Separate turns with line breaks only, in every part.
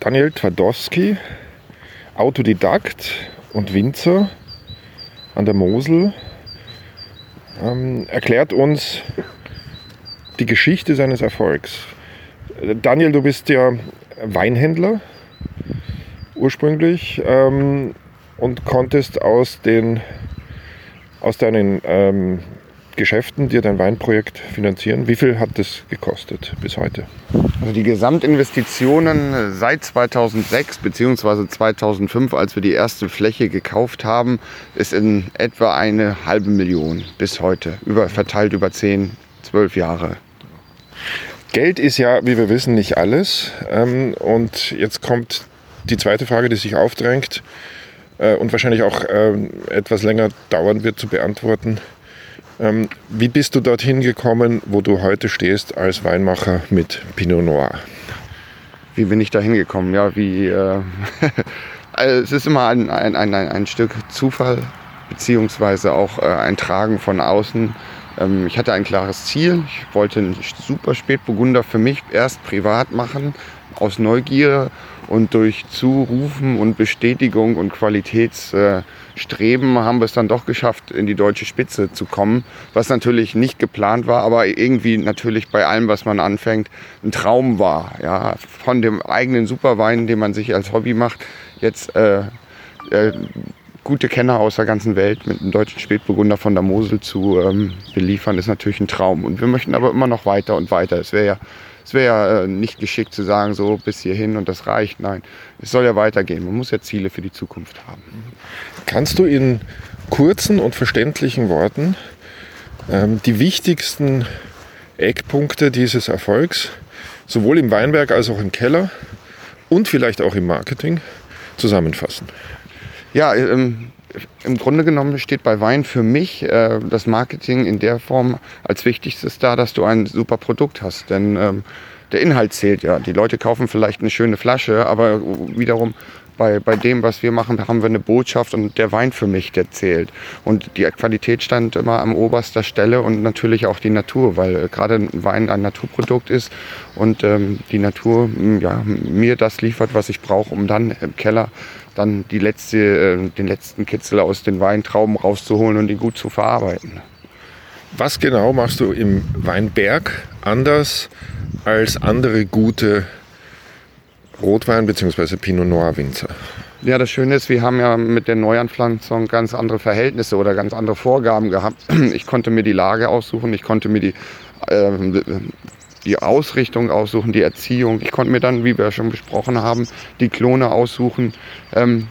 Daniel Twardowski, Autodidakt und Winzer an der Mosel, ähm, erklärt uns die Geschichte seines Erfolgs. Daniel, du bist ja Weinhändler ursprünglich ähm, und konntest aus, den, aus deinen ähm, Geschäften dir dein Weinprojekt finanzieren. Wie viel hat das gekostet bis heute?
Also die Gesamtinvestitionen seit 2006 bzw. 2005, als wir die erste Fläche gekauft haben, ist in etwa eine halbe Million bis heute, über, verteilt über 10, 12 Jahre.
Geld ist ja, wie wir wissen, nicht alles. Ähm, und jetzt kommt die zweite Frage, die sich aufdrängt äh, und wahrscheinlich auch ähm, etwas länger dauern wird zu beantworten. Ähm, wie bist du dorthin gekommen, wo du heute stehst als Weinmacher mit Pinot Noir?
Wie bin ich da hingekommen? Ja, wie. Äh, also es ist immer ein, ein, ein, ein Stück Zufall, beziehungsweise auch äh, ein Tragen von außen. Ähm, ich hatte ein klares Ziel. Ich wollte einen super Spätburgunder für mich erst privat machen, aus Neugier und durch Zurufen und Bestätigung und Qualitätsstreben haben wir es dann doch geschafft, in die deutsche Spitze zu kommen. Was natürlich nicht geplant war, aber irgendwie natürlich bei allem, was man anfängt, ein Traum war. Ja, von dem eigenen Superwein, den man sich als Hobby macht, jetzt äh, äh, gute Kenner aus der ganzen Welt mit einem deutschen Spätburgunder von der Mosel zu ähm, beliefern, ist natürlich ein Traum. Und wir möchten aber immer noch weiter und weiter. Es wäre ja es wäre ja äh, nicht geschickt zu sagen, so bis hierhin und das reicht. Nein, es soll ja weitergehen. Man muss ja Ziele für die Zukunft haben.
Kannst du in kurzen und verständlichen Worten ähm, die wichtigsten Eckpunkte dieses Erfolgs, sowohl im Weinberg als auch im Keller und vielleicht auch im Marketing, zusammenfassen?
Ja, ähm, im Grunde genommen steht bei Wein für mich äh, das Marketing in der Form als wichtigstes da, dass du ein super Produkt hast. Denn ähm, der Inhalt zählt ja. Die Leute kaufen vielleicht eine schöne Flasche, aber wiederum bei, bei dem, was wir machen, haben wir eine Botschaft und der Wein für mich, der zählt. Und die Qualität stand immer an oberster Stelle und natürlich auch die Natur, weil äh, gerade ein Wein ein Naturprodukt ist und ähm, die Natur ja, mir das liefert, was ich brauche, um dann im Keller dann die letzte, äh, den letzten Kitzel aus den Weintrauben rauszuholen und ihn gut zu verarbeiten.
Was genau machst du im Weinberg anders als andere gute Rotwein- bzw. Pinot Noir-Winzer?
Ja, das Schöne ist, wir haben ja mit der Neuanpflanzung ganz andere Verhältnisse oder ganz andere Vorgaben gehabt. Ich konnte mir die Lage aussuchen, ich konnte mir die, äh, die Ausrichtung aussuchen, die Erziehung. Ich konnte mir dann, wie wir schon besprochen haben, die Klone aussuchen. Ähm,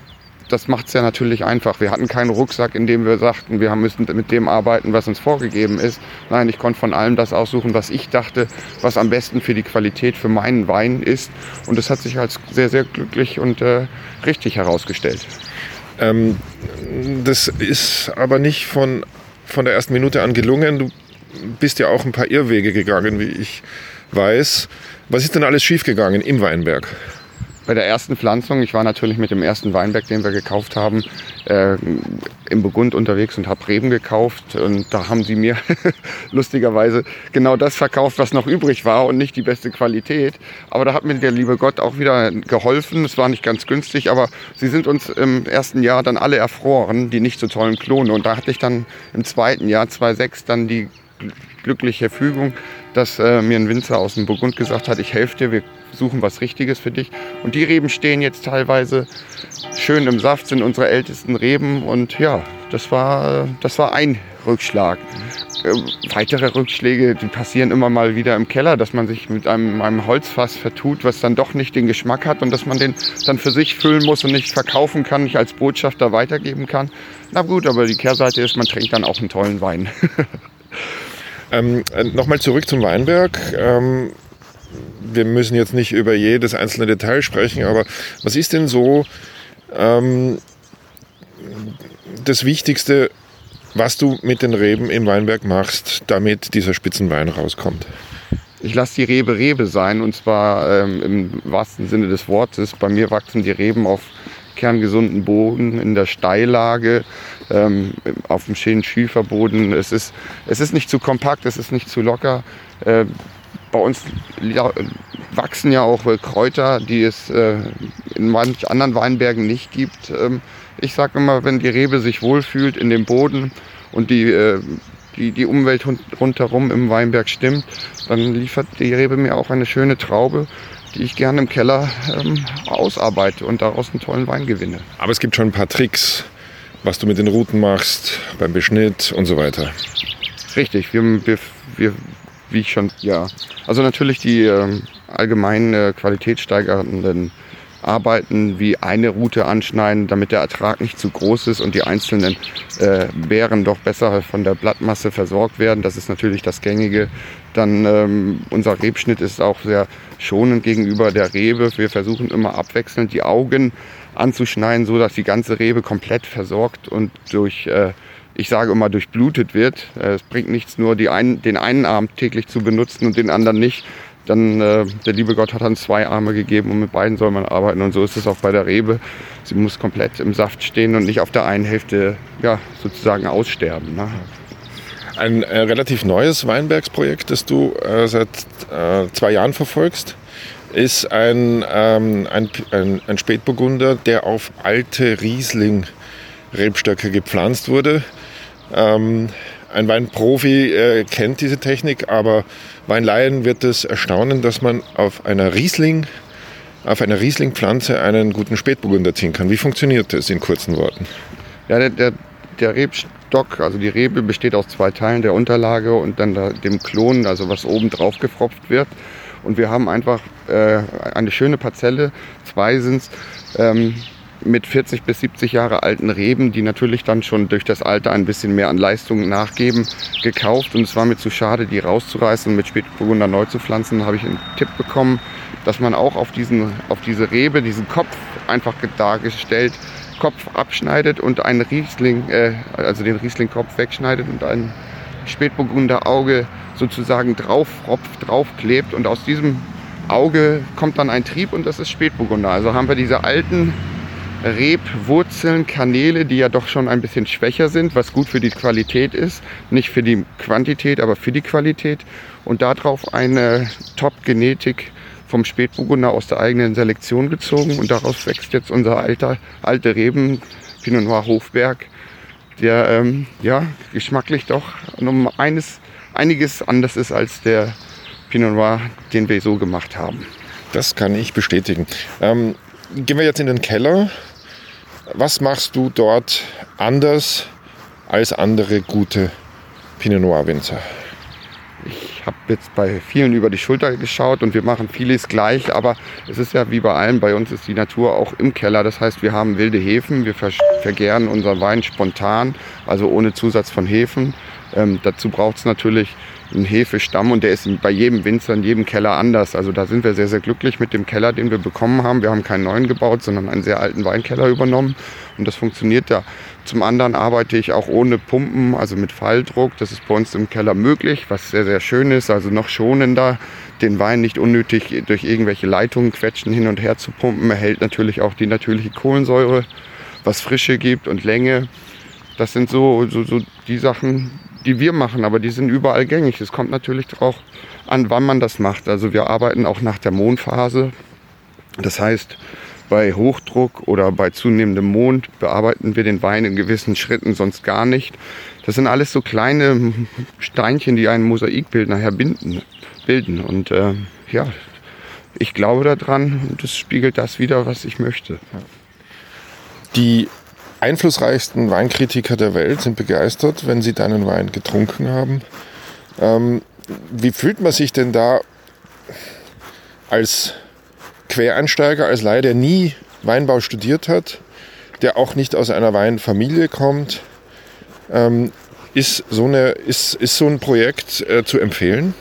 das macht es ja natürlich einfach. Wir hatten keinen Rucksack, in dem wir sagten, wir müssen mit dem arbeiten, was uns vorgegeben ist. Nein, ich konnte von allem das aussuchen, was ich dachte, was am besten für die Qualität für meinen Wein ist. Und das hat sich als sehr, sehr glücklich und äh, richtig herausgestellt.
Ähm, das ist aber nicht von, von der ersten Minute an gelungen. Du bist ja auch ein paar Irrwege gegangen, wie ich weiß. Was ist denn alles schiefgegangen im Weinberg?
Bei der ersten Pflanzung, ich war natürlich mit dem ersten Weinberg, den wir gekauft haben, äh, im Burgund unterwegs und habe Reben gekauft. Und da haben sie mir lustigerweise genau das verkauft, was noch übrig war und nicht die beste Qualität. Aber da hat mir der liebe Gott auch wieder geholfen. Es war nicht ganz günstig, aber sie sind uns im ersten Jahr dann alle erfroren, die nicht so tollen Klone. Und da hatte ich dann im zweiten Jahr, 2006, dann die glückliche Fügung, dass äh, mir ein Winzer aus dem Burgund gesagt hat, ich helfe dir, wir suchen was Richtiges für dich. Und die Reben stehen jetzt teilweise schön im Saft, sind unsere ältesten Reben. Und ja, das war, das war ein Rückschlag. Äh, weitere Rückschläge, die passieren immer mal wieder im Keller, dass man sich mit einem, einem Holzfass vertut, was dann doch nicht den Geschmack hat und dass man den dann für sich füllen muss und nicht verkaufen kann, nicht als Botschafter weitergeben kann. Na gut, aber die Kehrseite ist, man trinkt dann auch einen tollen Wein.
ähm, äh, Nochmal zurück zum Weinberg. Ähm, wir müssen jetzt nicht über jedes einzelne Detail sprechen, aber was ist denn so ähm, das Wichtigste, was du mit den Reben im Weinberg machst, damit dieser Spitzenwein rauskommt?
Ich lasse die Rebe Rebe sein und zwar ähm, im wahrsten Sinne des Wortes. Bei mir wachsen die Reben auf kerngesunden Boden in der Steillage, ähm, auf dem schönen Schieferboden. Es ist, es ist nicht zu kompakt, es ist nicht zu locker. Äh, bei uns wachsen ja auch Kräuter, die es äh, in manch anderen Weinbergen nicht gibt. Ähm, ich sage immer, wenn die Rebe sich wohlfühlt in dem Boden und die, äh, die, die Umwelt rundherum im Weinberg stimmt, dann liefert die Rebe mir auch eine schöne Traube, die ich gerne im Keller ähm, ausarbeite und daraus einen tollen Wein gewinne.
Aber es gibt schon ein paar Tricks, was du mit den Routen machst, beim Beschnitt und so weiter.
Richtig, wir, wir, wir wie ich schon, ja. Also natürlich die äh, allgemeinen äh, qualitätssteigernden Arbeiten wie eine Route anschneiden, damit der Ertrag nicht zu groß ist und die einzelnen äh, Beeren doch besser von der Blattmasse versorgt werden. Das ist natürlich das Gängige. Dann ähm, unser Rebschnitt ist auch sehr schonend gegenüber der Rebe. Wir versuchen immer abwechselnd die Augen anzuschneiden, so dass die ganze Rebe komplett versorgt und durch äh, ich sage immer, durchblutet wird. Äh, es bringt nichts, nur ein, den einen Arm täglich zu benutzen und den anderen nicht. Dann, äh, der liebe Gott hat dann zwei Arme gegeben und mit beiden soll man arbeiten. Und so ist es auch bei der Rebe. Sie muss komplett im Saft stehen und nicht auf der einen Hälfte ja, sozusagen aussterben. Ne?
Ein äh, relativ neues Weinbergsprojekt, das du äh, seit äh, zwei Jahren verfolgst, ist ein, ähm, ein, ein, ein Spätburgunder, der auf alte Riesling-Rebstöcke gepflanzt wurde. Ähm, ein Weinprofi äh, kennt diese Technik, aber Weinlaien wird es erstaunen, dass man auf einer Riesling, auf einer Riesling-Pflanze einen guten Spätburgunder ziehen kann. Wie funktioniert das in kurzen Worten?
Ja, der, der, der Rebstock, also die Rebe besteht aus zwei Teilen, der Unterlage und dann da, dem Klon, also was oben drauf gefropft wird. Und wir haben einfach äh, eine schöne Parzelle, zwei sind es, ähm, mit 40 bis 70 Jahre alten Reben, die natürlich dann schon durch das Alter ein bisschen mehr an Leistung nachgeben, gekauft. Und es war mir zu schade, die rauszureißen und mit Spätburgunder neu zu pflanzen. Habe ich einen Tipp bekommen, dass man auch auf, diesen, auf diese Rebe, diesen Kopf einfach dargestellt, Kopf abschneidet und einen Riesling, äh, also den Riesling-Kopf wegschneidet und ein Spätburgunder Auge sozusagen drauf draufklebt. Und aus diesem Auge kommt dann ein Trieb und das ist Spätburgunder. Also haben wir diese alten Rebwurzeln, Kanäle, die ja doch schon ein bisschen schwächer sind, was gut für die Qualität ist. Nicht für die Quantität, aber für die Qualität. Und darauf eine Top-Genetik vom Spätburgunder aus der eigenen Selektion gezogen. Und daraus wächst jetzt unser alter, alte Reben, Pinot Noir Hofberg, der ähm, ja, geschmacklich doch um eines, einiges anders ist als der Pinot Noir, den wir so gemacht haben.
Das kann ich bestätigen. Ähm, gehen wir jetzt in den Keller. Was machst du dort anders als andere gute Pinot Noir Winzer?
Ich habe jetzt bei vielen über die Schulter geschaut und wir machen vieles gleich, aber es ist ja wie bei allen, bei uns ist die Natur auch im Keller. Das heißt, wir haben wilde Hefen, wir vergären unseren Wein spontan, also ohne Zusatz von Hefen. Ähm, dazu braucht es natürlich einen Hefestamm und der ist bei jedem Winzer in jedem Keller anders. Also da sind wir sehr, sehr glücklich mit dem Keller, den wir bekommen haben. Wir haben keinen neuen gebaut, sondern einen sehr alten Weinkeller übernommen und das funktioniert da. Zum anderen arbeite ich auch ohne Pumpen, also mit Falldruck. Das ist bei uns im Keller möglich, was sehr, sehr schön ist, also noch schonender. Den Wein nicht unnötig durch irgendwelche Leitungen quetschen hin und her zu pumpen. Erhält natürlich auch die natürliche Kohlensäure, was Frische gibt und Länge. Das sind so, so, so die Sachen, die wir machen, aber die sind überall gängig. Es kommt natürlich darauf an, wann man das macht. Also wir arbeiten auch nach der Mondphase. Das heißt, bei Hochdruck oder bei zunehmendem Mond bearbeiten wir den Wein in gewissen Schritten, sonst gar nicht. Das sind alles so kleine Steinchen, die ein Mosaikbild nachher binden, bilden. Und äh, ja, ich glaube daran und es spiegelt das wieder, was ich möchte.
Die einflussreichsten Weinkritiker der Welt sind begeistert, wenn sie deinen Wein getrunken haben. Ähm, wie fühlt man sich denn da als Quereinsteiger, als Laie, der nie Weinbau studiert hat, der auch nicht aus einer Weinfamilie kommt? Ähm, ist, so eine, ist, ist so ein Projekt äh, zu empfehlen?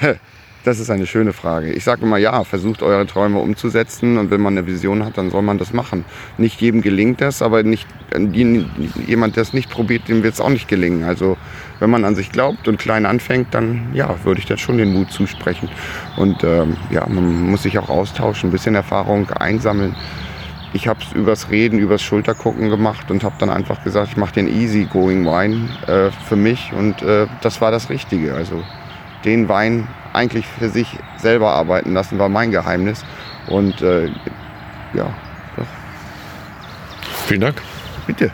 Das ist eine schöne Frage. Ich sage immer, ja, versucht eure Träume umzusetzen und wenn man eine Vision hat, dann soll man das machen. Nicht jedem gelingt das, aber nicht, jemand, der es nicht probiert, dem wird es auch nicht gelingen. Also wenn man an sich glaubt und klein anfängt, dann ja, würde ich das schon den Mut zusprechen. Und ähm, ja, man muss sich auch austauschen, ein bisschen Erfahrung einsammeln. Ich habe es übers Reden, übers Schultergucken gemacht und habe dann einfach gesagt, ich mache den Easy Going Wine äh, für mich und äh, das war das Richtige. Also den Wein eigentlich für sich selber arbeiten lassen, war mein Geheimnis. Und äh, ja,
Vielen Dank.
bitte.